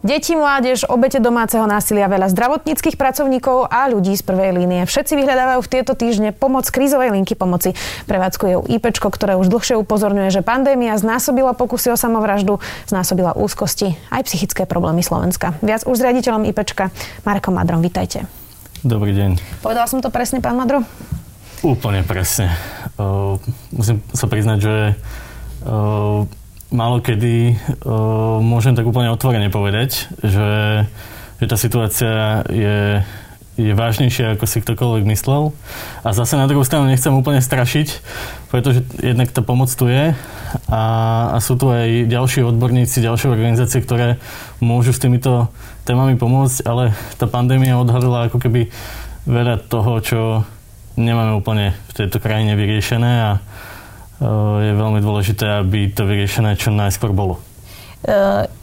Deti, mládež, obete domáceho násilia, veľa zdravotníckých pracovníkov a ľudí z prvej línie. Všetci vyhľadávajú v tieto týždne pomoc krízovej linky pomoci. Prevádzkuje ju IPčko, ktoré už dlhšie upozorňuje, že pandémia znásobila pokusy o samovraždu, znásobila úzkosti aj psychické problémy Slovenska. Viac už s riaditeľom IPčka Markom Madrom. Vítajte. Dobrý deň. Povedala som to presne, pán Madro? Úplne presne. Uh, musím sa priznať, že uh, málo kedy uh, môžem tak úplne otvorene povedať, že, že tá situácia je, je vážnejšia, ako si ktokoľvek myslel. A zase na druhú stranu nechcem úplne strašiť, pretože jednak tá pomoc tu je a, a sú tu aj ďalší odborníci, ďalšie organizácie, ktoré môžu s týmito témami pomôcť, ale tá pandémia odhalila ako keby veľa toho, čo nemáme úplne v tejto krajine vyriešené a, je veľmi dôležité, aby to vyriešené čo najskôr bolo.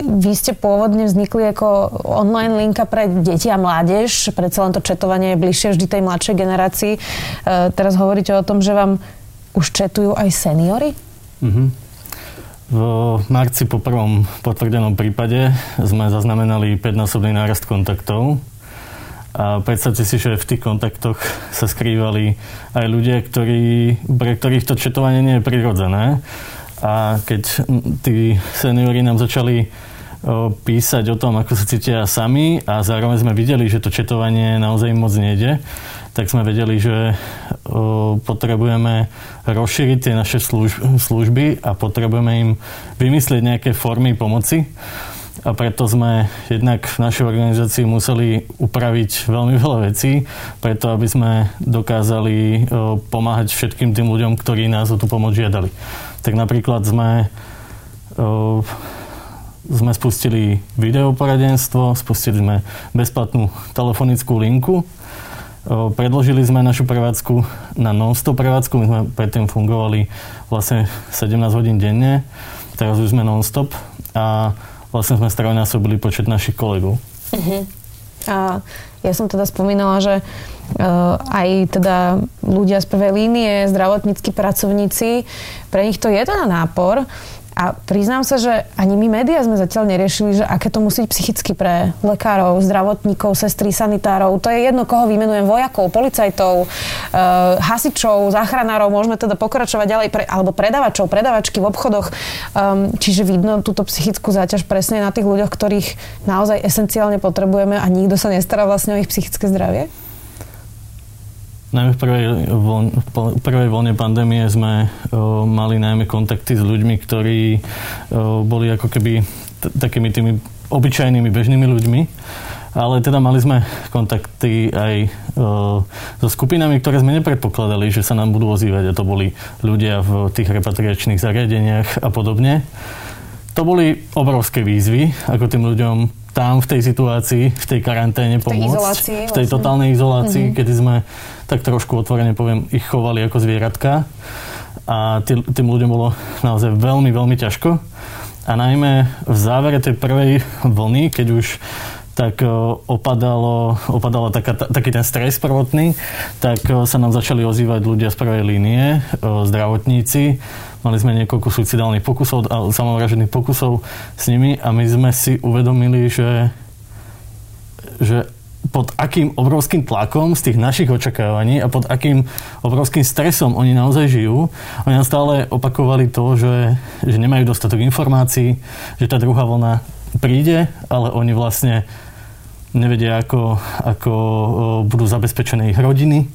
Vy ste pôvodne vznikli ako online linka pre deti a mládež, predsa len to četovanie je bližšie vždy tej mladšej generácii. Teraz hovoríte o tom, že vám už četujú aj seniory? Uh-huh. V marci po prvom potvrdenom prípade sme zaznamenali 5-násobný nárast kontaktov a predstavte si, že v tých kontaktoch sa skrývali aj ľudia, ktorí, pre ktorých to četovanie nie je prirodzené. A keď tí seniori nám začali písať o tom, ako sa cítia sami a zároveň sme videli, že to četovanie naozaj moc nejde, tak sme vedeli, že potrebujeme rozšíriť tie naše služby a potrebujeme im vymyslieť nejaké formy pomoci a preto sme jednak v našej organizácii museli upraviť veľmi veľa vecí, preto aby sme dokázali pomáhať všetkým tým ľuďom, ktorí nás o tú pomoc žiadali. Tak napríklad sme sme spustili videoporadenstvo, spustili sme bezplatnú telefonickú linku, predložili sme našu prevádzku na non-stop prevádzku, my sme predtým fungovali vlastne 17 hodín denne, teraz už sme non-stop a vlastne sme strojnásobili počet našich kolegov. Uh-huh. A ja som teda spomínala, že uh, aj teda ľudia z prvej línie, zdravotníckí pracovníci, pre nich to je teda nápor. A priznám sa, že ani my médiá sme zatiaľ neriešili, že aké to musí byť psychicky pre lekárov, zdravotníkov, sestry, sanitárov. To je jedno, koho vymenujem, vojakov, policajtov, uh, hasičov, záchranárov, môžeme teda pokračovať ďalej, pre, alebo predavačov, predavačky v obchodoch. Um, čiže vidno túto psychickú záťaž presne na tých ľuďoch, ktorých naozaj esenciálne potrebujeme a nikto sa nestará vlastne o ich psychické zdravie? Najmä v prvej, vlne, v prvej vlne pandémie sme o, mali najmä kontakty s ľuďmi, ktorí o, boli ako keby t- takými tými obyčajnými bežnými ľuďmi. Ale teda mali sme kontakty aj o, so skupinami, ktoré sme nepredpokladali, že sa nám budú ozývať. A to boli ľudia v tých repatriačných zariadeniach a podobne. To boli obrovské výzvy, ako tým ľuďom tam v tej situácii, v tej karanténe pomôcť. V tej izolácii. V tej vlastne. totálnej izolácii, mm-hmm. kedy sme tak trošku otvorene poviem, ich chovali ako zvieratka. A tým, tým ľuďom bolo naozaj veľmi, veľmi ťažko. A najmä v závere tej prvej vlny, keď už tak opadalo, opadalo taká, taký ten stres prvotný, tak sa nám začali ozývať ľudia z prvej línie, zdravotníci. Mali sme niekoľko suicidálnych pokusov, samovražených pokusov s nimi a my sme si uvedomili, že, že pod akým obrovským tlakom z tých našich očakávaní a pod akým obrovským stresom oni naozaj žijú. Oni nám stále opakovali to, že, že nemajú dostatok informácií, že tá druhá vlna príde, ale oni vlastne nevedia, ako, ako budú zabezpečené ich rodiny.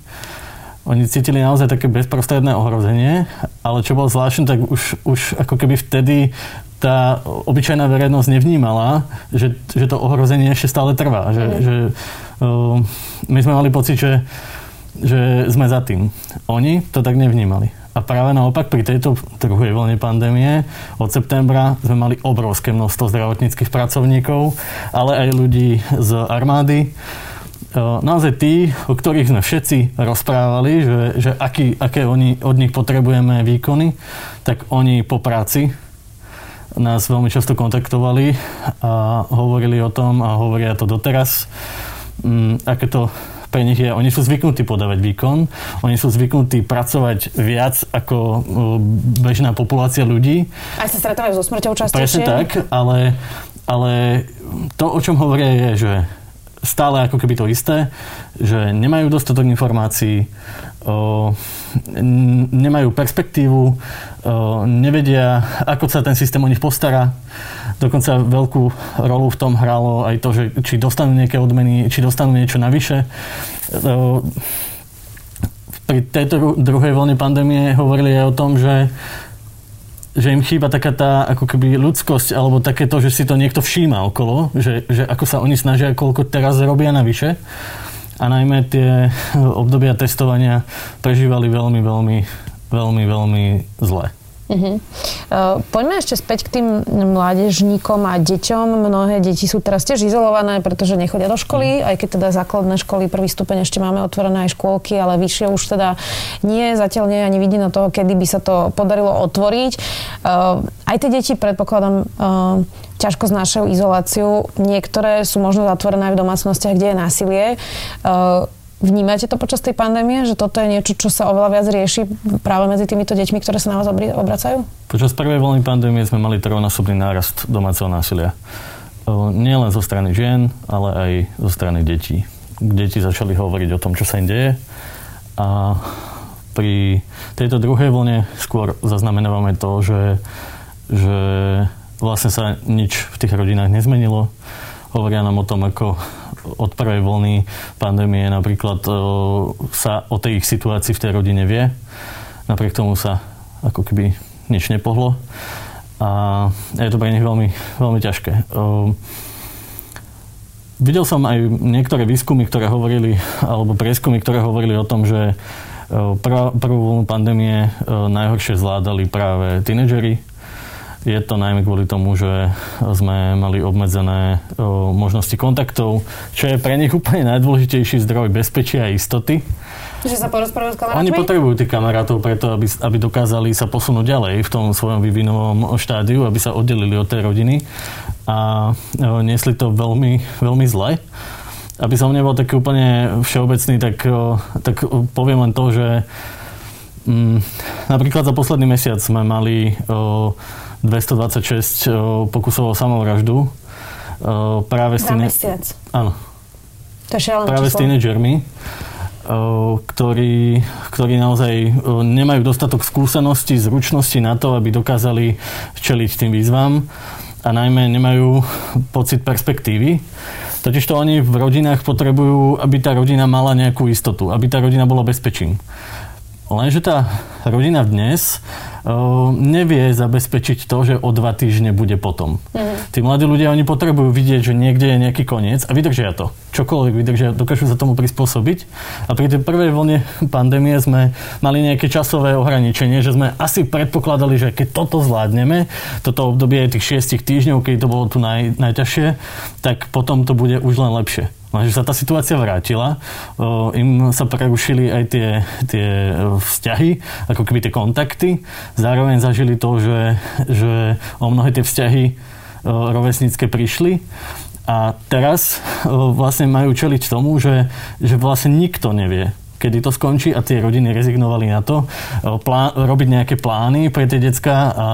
Oni cítili naozaj také bezprostredné ohrozenie, ale čo bolo zvláštne, tak už, už ako keby vtedy tá obyčajná verejnosť nevnímala, že, že to ohrozenie ešte stále trvá. Že, mm. že, uh, my sme mali pocit, že, že sme za tým. Oni to tak nevnímali. A práve naopak pri tejto druhej vlne pandémie od septembra sme mali obrovské množstvo zdravotníckých pracovníkov, ale aj ľudí z armády. Naozaj tí, o ktorých sme všetci rozprávali, že, že aký, aké oni, od nich potrebujeme výkony, tak oni po práci nás veľmi často kontaktovali a hovorili o tom a hovoria to doteraz, mm, aké to pre nich je, oni sú zvyknutí podávať výkon, oni sú zvyknutí pracovať viac ako bežná populácia ľudí. Aj sa stretávajú so smrťou častejšie? Presne tak, ale, ale to, o čom hovoria je, že stále ako keby to isté, že nemajú dostatok informácií, nemajú perspektívu, nevedia, ako sa ten systém o nich postará. Dokonca veľkú rolu v tom hralo aj to, že či dostanú nejaké odmeny, či dostanú niečo navyše. Pri tejto druhej vlne pandémie hovorili aj o tom, že že im chýba taká tá ako keby ľudskosť alebo také to, že si to niekto všíma okolo, že, že ako sa oni snažia, koľko teraz robia navyše a najmä tie obdobia testovania prežívali veľmi, veľmi, veľmi, veľmi zle. Uh-huh. Uh, poďme ešte späť k tým mládežníkom a deťom. Mnohé deti sú teraz tiež izolované, pretože nechodia do školy, uh-huh. aj keď teda základné školy, prvý stupeň ešte máme otvorené aj škôlky, ale vyššie už teda nie, zatiaľ nie ani vidino toho, kedy by sa to podarilo otvoriť. Uh, aj tie deti, predpokladám, uh, ťažko znášajú izoláciu. Niektoré sú možno zatvorené aj v domácnostiach, kde je násilie. Uh, vnímate to počas tej pandémie, že toto je niečo, čo sa oveľa viac rieši práve medzi týmito deťmi, ktoré sa na vás obracajú? Počas prvej vlny pandémie sme mali trojnásobný nárast domáceho násilia. Uh, nie len zo strany žien, ale aj zo strany detí. Deti začali hovoriť o tom, čo sa im deje a pri tejto druhej vlne skôr zaznamenávame to, že, že vlastne sa nič v tých rodinách nezmenilo. Hovoria nám o tom, ako od prvej vlny pandémie napríklad sa o tej ich situácii v tej rodine vie. Napriek tomu sa ako keby nič nepohlo. A je to pre nich veľmi, veľmi ťažké. Videl som aj niektoré výskumy, ktoré hovorili, alebo prieskumy, ktoré hovorili o tom, že prvú vlnu pandémie najhoršie zvládali práve tínedžeri, je to najmä kvôli tomu, že sme mali obmedzené možnosti kontaktov, čo je pre nich úplne najdôležitejší zdroj bezpečia a istoty. Že sa porozprávajú s kamarátmi? Oni potrebujú tých kamarátov preto, aby, aby dokázali sa posunúť ďalej v tom svojom vývinovom štádiu, aby sa oddelili od tej rodiny a niesli to veľmi, veľmi zle. Aby som nebol taký úplne všeobecný, tak, tak poviem len to, že mm, napríklad za posledný mesiac sme mali o, 226 pokusov o samovraždu. Práve s tým... Áno. To je Práve s tínedžermi, ktorí, ktorí naozaj nemajú dostatok skúseností, zručnosti na to, aby dokázali čeliť tým výzvam a najmä nemajú pocit perspektívy. Totiž to oni v rodinách potrebujú, aby tá rodina mala nejakú istotu, aby tá rodina bola bezpečím. Lenže tá rodina dnes uh, nevie zabezpečiť to, že o dva týždne bude potom. Mm. Tí mladí ľudia, oni potrebujú vidieť, že niekde je nejaký koniec a vydržia to. Čokoľvek vydržia, dokážu sa tomu prispôsobiť. A pri tej prvej vlne pandémie sme mali nejaké časové ohraničenie, že sme asi predpokladali, že keď toto zvládneme, toto obdobie tých šiestich týždňov, keď to bolo tu naj, najťažšie, tak potom to bude už len lepšie. Lenže sa tá situácia vrátila, im sa prerušili aj tie, tie vzťahy, ako keby tie kontakty. Zároveň zažili to, že, že o mnohé tie vzťahy rovesnícke prišli. A teraz vlastne majú čeliť tomu, že, že vlastne nikto nevie, kedy to skončí a tie rodiny rezignovali na to, plán, robiť nejaké plány pre tie decka a,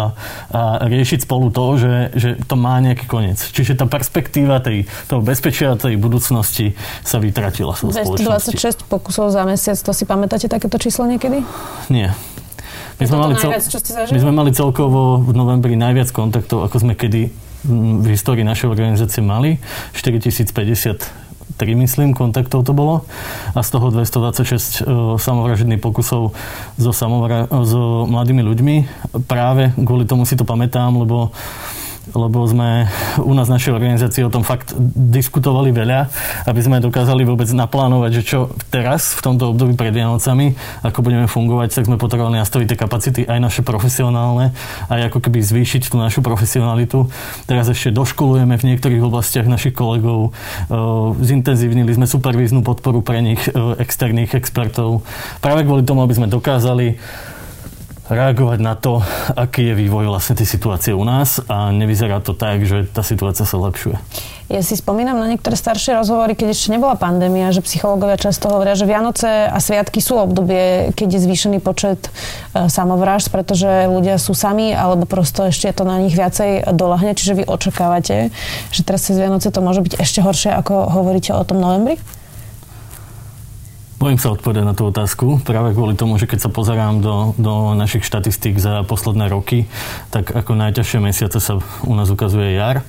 a riešiť spolu to, že, že to má nejaký koniec. Čiže tá perspektíva tej, toho bezpečia tej budúcnosti sa vytratila. 226 pokusov za mesiac, to si pamätáte takéto číslo niekedy? Nie. My sme, mali cel... my sme mali celkovo v novembri najviac kontaktov, ako sme kedy v histórii našej organizácie mali. 4050 3, myslím, kontaktov to bolo a z toho 226 uh, samovražedných pokusov so, samovra- so mladými ľuďmi. Práve kvôli tomu si to pamätám, lebo lebo sme u nás našej organizácii o tom fakt diskutovali veľa, aby sme dokázali vôbec naplánovať, že čo teraz, v tomto období pred Vianocami, ako budeme fungovať, tak sme potrebovali nastaviť tie kapacity aj naše profesionálne, aj ako keby zvýšiť tú našu profesionalitu. Teraz ešte doškolujeme v niektorých oblastiach našich kolegov, zintenzívnili sme supervíznu podporu pre nich, externých expertov, práve kvôli tomu, aby sme dokázali reagovať na to, aký je vývoj vlastne tej situácie u nás a nevyzerá to tak, že tá situácia sa lepšuje. Ja si spomínam na niektoré staršie rozhovory, keď ešte nebola pandémia, že psychológovia často hovoria, že Vianoce a Sviatky sú obdobie, keď je zvýšený počet e, samovrážd, pretože ľudia sú sami, alebo prosto ešte to na nich viacej dolahne. Čiže vy očakávate, že teraz cez Vianoce to môže byť ešte horšie, ako hovoríte o tom novembri? Bojím sa odpovedať na tú otázku, práve kvôli tomu, že keď sa pozerám do, do našich štatistík za posledné roky, tak ako najťažšie mesiace sa u nás ukazuje jar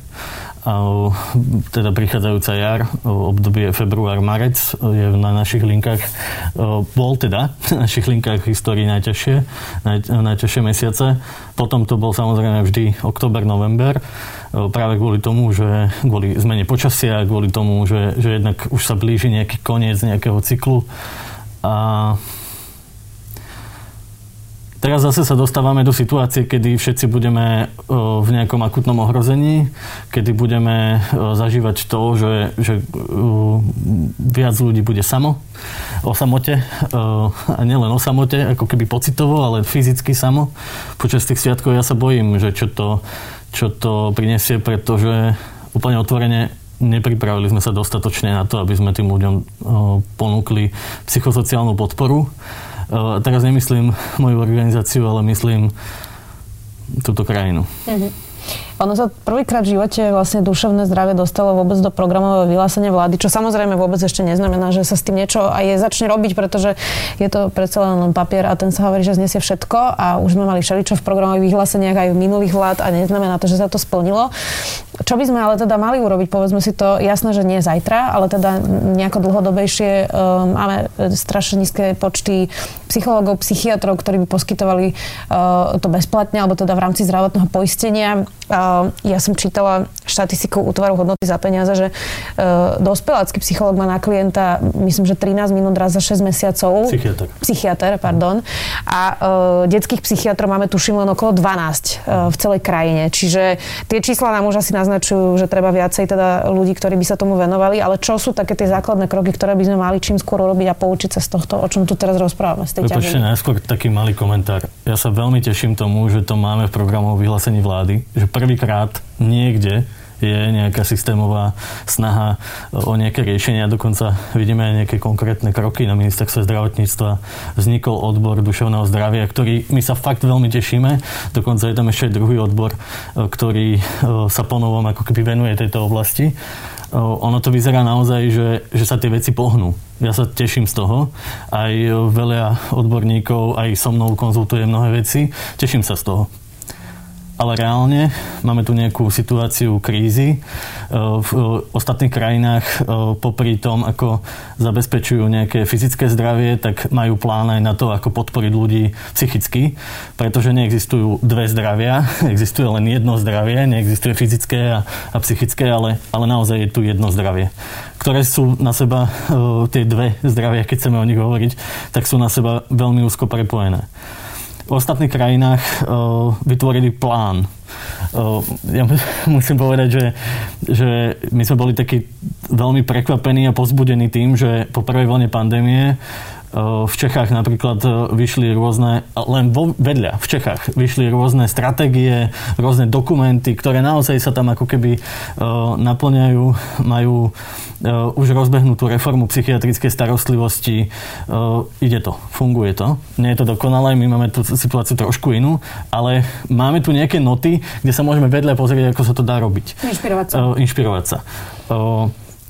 teda prichádzajúca jar, obdobie február, marec je na našich linkách, bol teda na našich linkách v histórii najťažšie, naj, najťažšie mesiace. Potom to bol samozrejme vždy október, november, práve kvôli tomu, že kvôli zmene počasia, kvôli tomu, že, že jednak už sa blíži nejaký koniec nejakého cyklu. A Teraz zase sa dostávame do situácie, kedy všetci budeme v nejakom akutnom ohrození, kedy budeme zažívať to, že, že viac ľudí bude samo, o samote, a nielen o samote, ako keby pocitovo, ale fyzicky samo. Počas tých sviatkov ja sa bojím, že čo to, čo to prinesie, pretože úplne otvorene nepripravili sme sa dostatočne na to, aby sme tým ľuďom ponúkli psychosociálnu podporu teraz nemyslím moju organizáciu, ale myslím túto krajinu. Mm-hmm. Ono sa prvýkrát v živote vlastne duševné zdravie dostalo vôbec do programového vyhlásenia vlády, čo samozrejme vôbec ešte neznamená, že sa s tým niečo aj začne robiť, pretože je to predsa len papier a ten sa hovorí, že znesie všetko a už sme mali všeličo v programových vyhláseniach aj v minulých vlád a neznamená to, že sa to splnilo. Čo by sme ale teda mali urobiť? Povedzme si to jasné, že nie zajtra, ale teda nejako dlhodobejšie. Um, máme strašne nízke počty psychológov, psychiatrov, ktorí by poskytovali uh, to bezplatne, alebo teda v rámci zdravotného poistenia. Ja som čítala štatistiku útvaru hodnoty za peniaze, že uh, dospelácky psychológ má na klienta, myslím, že 13 minút raz za 6 mesiacov. Psychiatr. Psychiatr, pardon. A uh, detských psychiatrov máme tuším len okolo 12 uh, v celej krajine. Čiže tie čísla nám už asi naznačujú, že treba viacej teda ľudí, ktorí by sa tomu venovali. Ale čo sú také tie základné kroky, ktoré by sme mali čím skôr robiť a poučiť sa z tohto, o čom tu teraz rozprávame? Z tej Prepačte, najskôr taký malý komentár. Ja sa veľmi teším tomu, že to máme v programovom vyhlásení vlády, že prvýkrát niekde je nejaká systémová snaha o nejaké riešenia. Dokonca vidíme aj nejaké konkrétne kroky na ministerstve zdravotníctva. Vznikol odbor duševného zdravia, ktorý my sa fakt veľmi tešíme. Dokonca je tam ešte druhý odbor, ktorý sa ponovom ako keby venuje tejto oblasti ono to vyzerá naozaj, že, že sa tie veci pohnú. Ja sa teším z toho. Aj veľa odborníkov, aj so mnou konzultuje mnohé veci. Teším sa z toho ale reálne máme tu nejakú situáciu krízy. E, v ostatných krajinách e, popri tom, ako zabezpečujú nejaké fyzické zdravie, tak majú plán aj na to, ako podporiť ľudí psychicky, pretože neexistujú dve zdravia, existuje len jedno zdravie, neexistuje fyzické a, a psychické, ale, ale naozaj je tu jedno zdravie ktoré sú na seba, e, tie dve zdravia, keď chceme o nich hovoriť, tak sú na seba veľmi úzko prepojené v ostatných krajinách uh, vytvorili plán. Uh, ja musím povedať, že, že my sme boli takí veľmi prekvapení a pozbudení tým, že po prvej vlne pandémie v Čechách napríklad vyšli rôzne, len vo, vedľa v Čechách vyšli rôzne stratégie, rôzne dokumenty, ktoré naozaj sa tam ako keby naplňajú, majú už rozbehnutú reformu psychiatrickej starostlivosti. Ide to, funguje to. Nie je to dokonalé, my máme tú situáciu trošku inú, ale máme tu nejaké noty, kde sa môžeme vedľa pozrieť, ako sa to dá robiť. Inšpirovať sa. Inšpirovať sa.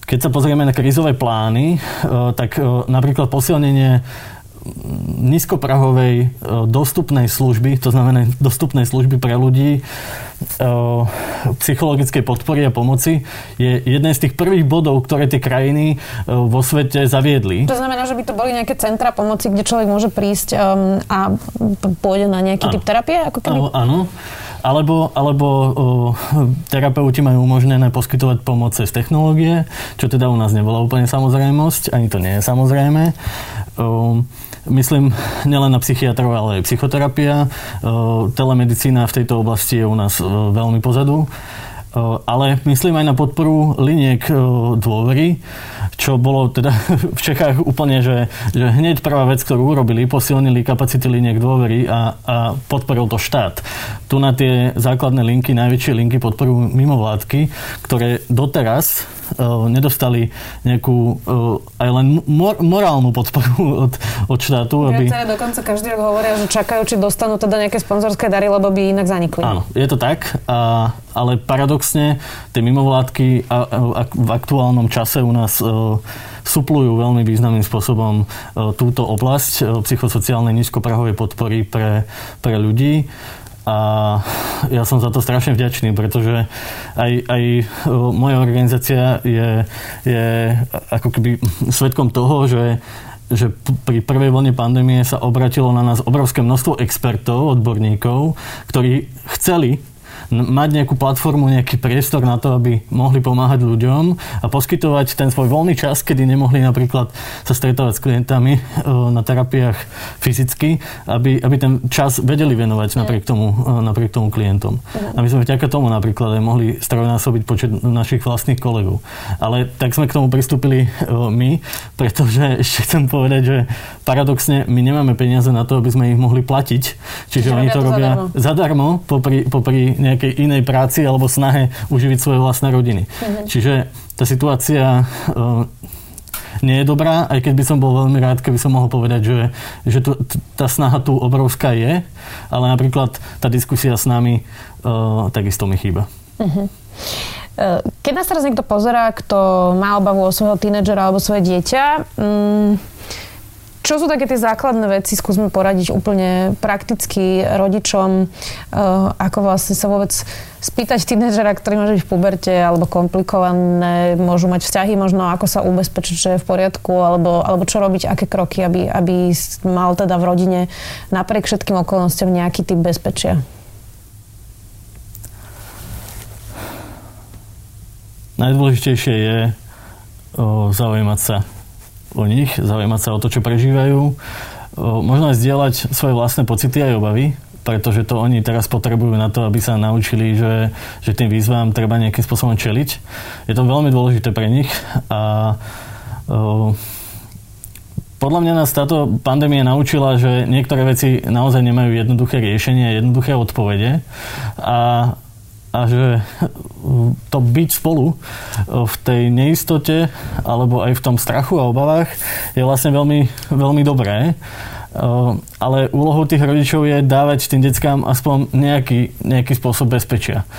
Keď sa pozrieme na krizové plány, e, tak e, napríklad posilnenie nízkoprahovej e, dostupnej služby, to znamená dostupnej služby pre ľudí, psychologickej podpory a pomoci je jeden z tých prvých bodov, ktoré tie krajiny vo svete zaviedli. To znamená, že by to boli nejaké centra pomoci, kde človek môže prísť a pôjde na nejaký typ terapie? Ako keby? Áno. Alebo, alebo o, terapeuti majú umožnené poskytovať pomoc cez technológie, čo teda u nás nebola úplne samozrejmosť, ani to nie je samozrejme. O, myslím nielen na psychiatrov, ale aj psychoterapia. O, telemedicína v tejto oblasti je u nás veľmi pozadu. Ale myslím aj na podporu liniek dôvery, čo bolo teda v Čechách úplne, že, že hneď prvá vec, ktorú urobili, posilnili kapacity liniek dôvery a, a podporil to štát. Tu na tie základné linky, najväčšie linky podporujú mimovládky, ktoré doteraz nedostali nejakú aj len mor- morálnu podporu od, od štátu. Aby... Ja dokonca každý rok hovoria, že čakajú, či dostanú teda nejaké sponzorské dary, lebo by inak zanikli. Áno, je to tak, a, ale paradoxne tie mimovládky a, a, v aktuálnom čase u nás suplujú veľmi významným spôsobom túto oblasť psychosociálnej nízkoprahovej podpory pre, pre ľudí. A ja som za to strašne vďačný, pretože aj, aj moja organizácia je, je ako keby svetkom toho, že že pri prvej vlne pandémie sa obratilo na nás obrovské množstvo expertov, odborníkov, ktorí chceli mať nejakú platformu, nejaký priestor na to, aby mohli pomáhať ľuďom a poskytovať ten svoj voľný čas, kedy nemohli napríklad sa stretávať s klientami e, na terapiách fyzicky, aby, aby ten čas vedeli venovať napriek tomu, e, napriek tomu klientom. A my sme vďaka tomu napríklad aj mohli strojnásobiť počet našich vlastných kolegov. Ale tak sme k tomu pristúpili e, my, pretože ešte chcem povedať, že paradoxne my nemáme peniaze na to, aby sme ich mohli platiť. Čiže oni to robia zadarmo, zadarmo popri, popri nejak nejakej inej práci alebo snahe uživiť svoje vlastné rodiny. Mm-hmm. Čiže tá situácia uh, nie je dobrá, aj keď by som bol veľmi rád, keby som mohol povedať, že, že tu, tá snaha tu obrovská je, ale napríklad tá diskusia s nami uh, takisto mi chýba. Uh-huh. Keď nás teraz niekto pozerá, kto má obavu o svojho tínedžera alebo svoje dieťa, um, čo sú také tie základné veci, skúsme poradiť úplne prakticky rodičom, eh, ako vlastne sa vôbec spýtať tínedžera, ktorý môže byť v puberte alebo komplikované, môžu mať vzťahy, možno ako sa ubezpečiť, že je v poriadku, alebo, alebo čo robiť, aké kroky, aby, aby mal teda v rodine napriek všetkým okolnostiam nejaký typ bezpečia. Najdôležitejšie je o, zaujímať sa o nich, zaujímať sa o to, čo prežívajú, možno aj zdieľať svoje vlastné pocity aj obavy, pretože to oni teraz potrebujú na to, aby sa naučili, že, že tým výzvam treba nejakým spôsobom čeliť. Je to veľmi dôležité pre nich a podľa mňa nás táto pandémia naučila, že niektoré veci naozaj nemajú jednoduché riešenie, jednoduché odpovede a a že to byť spolu v tej neistote alebo aj v tom strachu a obavách je vlastne veľmi, veľmi dobré. Ale úlohou tých rodičov je dávať tým deckám aspoň nejaký, nejaký spôsob bezpečia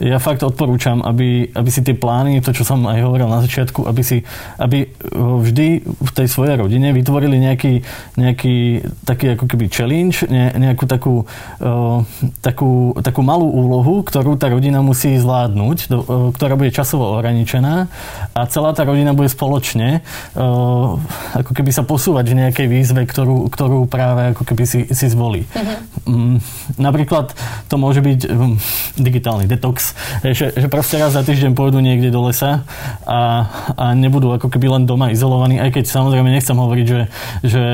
ja fakt odporúčam, aby, aby si tie plány, to čo som aj hovoril na začiatku, aby si aby vždy v tej svojej rodine vytvorili nejaký, nejaký taký ako keby challenge, ne, nejakú takú, uh, takú, takú malú úlohu, ktorú tá rodina musí zvládnuť, do, uh, ktorá bude časovo ohraničená a celá tá rodina bude spoločne uh, ako keby sa posúvať v nejakej výzve, ktorú, ktorú práve ako keby si, si zvolí. Uh-huh. Um, napríklad to môže byť um, digitálny detox, že, že proste raz za týždeň pôjdu niekde do lesa a, a nebudú ako keby len doma izolovaní, aj keď samozrejme nechcem hovoriť, že, že,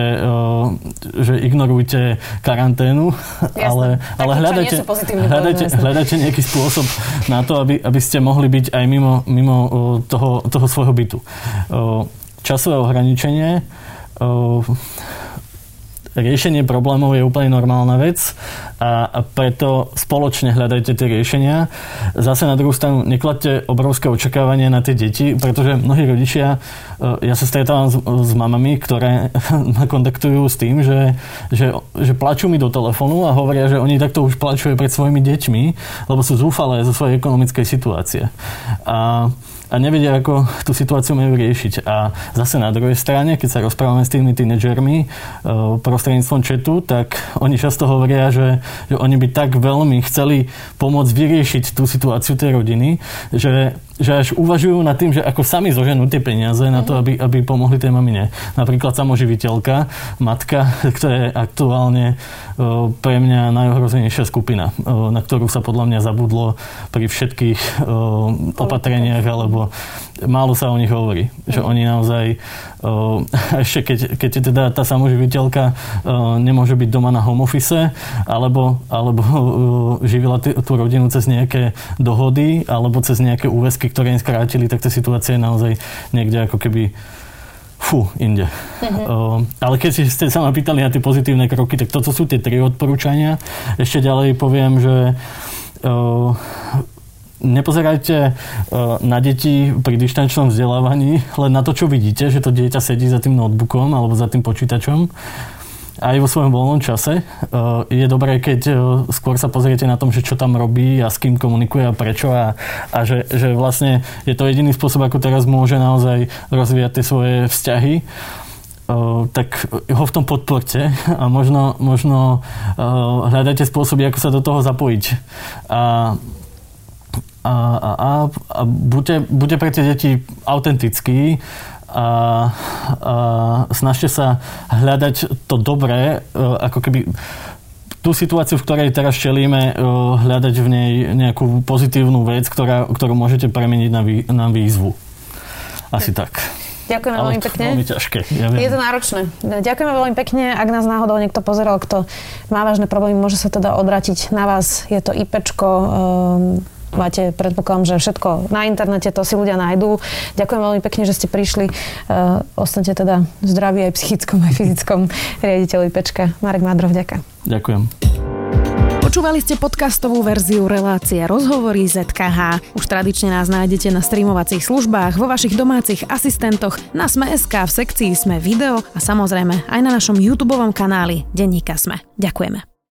že ignorujte karanténu, Jasne. ale, ale hľadajte, hľadajte, hľadajte nejaký spôsob na to, aby, aby ste mohli byť aj mimo, mimo toho, toho svojho bytu. Časové ohraničenie riešenie problémov je úplne normálna vec a, preto spoločne hľadajte tie riešenia. Zase na druhú stranu nekladte obrovské očakávania na tie deti, pretože mnohí rodičia, e, ja sa stretávam s, s mamami, ktoré ma kontaktujú s tým, že, že, že plačú mi do telefónu a hovoria, že oni takto už plačujú pred svojimi deťmi, lebo sú zúfalé zo svojej ekonomickej situácie. A a nevedia, ako tú situáciu majú riešiť. A zase na druhej strane, keď sa rozprávame s tými tínedžermi e, prostredníctvom četu, tak oni často hovoria, že, že oni by tak veľmi chceli pomôcť vyriešiť tú situáciu tej rodiny, že že až uvažujú nad tým, že ako sami zoženú tie peniaze na to, aby, aby pomohli tej mamine. Napríklad samoživiteľka, matka, ktorá je aktuálne o, pre mňa najohrozenejšia skupina, o, na ktorú sa podľa mňa zabudlo pri všetkých o, opatreniach alebo málo sa o nich hovorí. Že oni naozaj, ešte keď, keď teda tá samoživiteľka nemôže byť doma na home office, alebo, alebo živila tú rodinu cez nejaké dohody, alebo cez nejaké úväzky, ktoré im skrátili, tak tá situácia je naozaj niekde ako keby fú, inde. Uh-huh. Uh, ale keď ste sa ma pýtali na tie pozitívne kroky, tak toto sú tie tri odporúčania. Ešte ďalej poviem, že uh, nepozerajte na deti pri dištančnom vzdelávaní len na to, čo vidíte, že to dieťa sedí za tým notebookom alebo za tým počítačom aj vo svojom voľnom čase. Je dobré, keď skôr sa pozriete na tom, že čo tam robí a s kým komunikuje a prečo a, a že, že vlastne je to jediný spôsob, ako teraz môže naozaj rozvíjať tie svoje vzťahy tak ho v tom podporte a možno, možno hľadajte spôsoby, ako sa do toho zapojiť. A a, a, a, a buďte, buďte pre tie deti autentickí a, a snažte sa hľadať to dobré, e, ako keby tú situáciu, v ktorej teraz čelíme, e, hľadať v nej nejakú pozitívnu vec, ktorá, ktorú môžete premeniť na, vý, na výzvu. Asi tak. Ďakujeme Ale veľmi pekne. veľmi ťažké. Ja viem. Je to náročné. Ďakujeme veľmi pekne. Ak nás náhodou niekto pozeral, kto má vážne problémy, môže sa teda odratiť na vás. Je to IPčko. Um, máte, predpokladám, že všetko na internete, to si ľudia nájdú. Ďakujem veľmi pekne, že ste prišli. Uh, ostanete teda zdraví aj psychickom, aj fyzickom riaditeľi Pečka. Marek Madrov, ďakujem. Ďakujem. Počúvali ste podcastovú verziu relácie Rozhovory ZKH. Už tradične nás nájdete na streamovacích službách, vo vašich domácich asistentoch, na Sme.sk, v sekcii Sme video a samozrejme aj na našom YouTube kanáli Denníka Sme. Ďakujeme.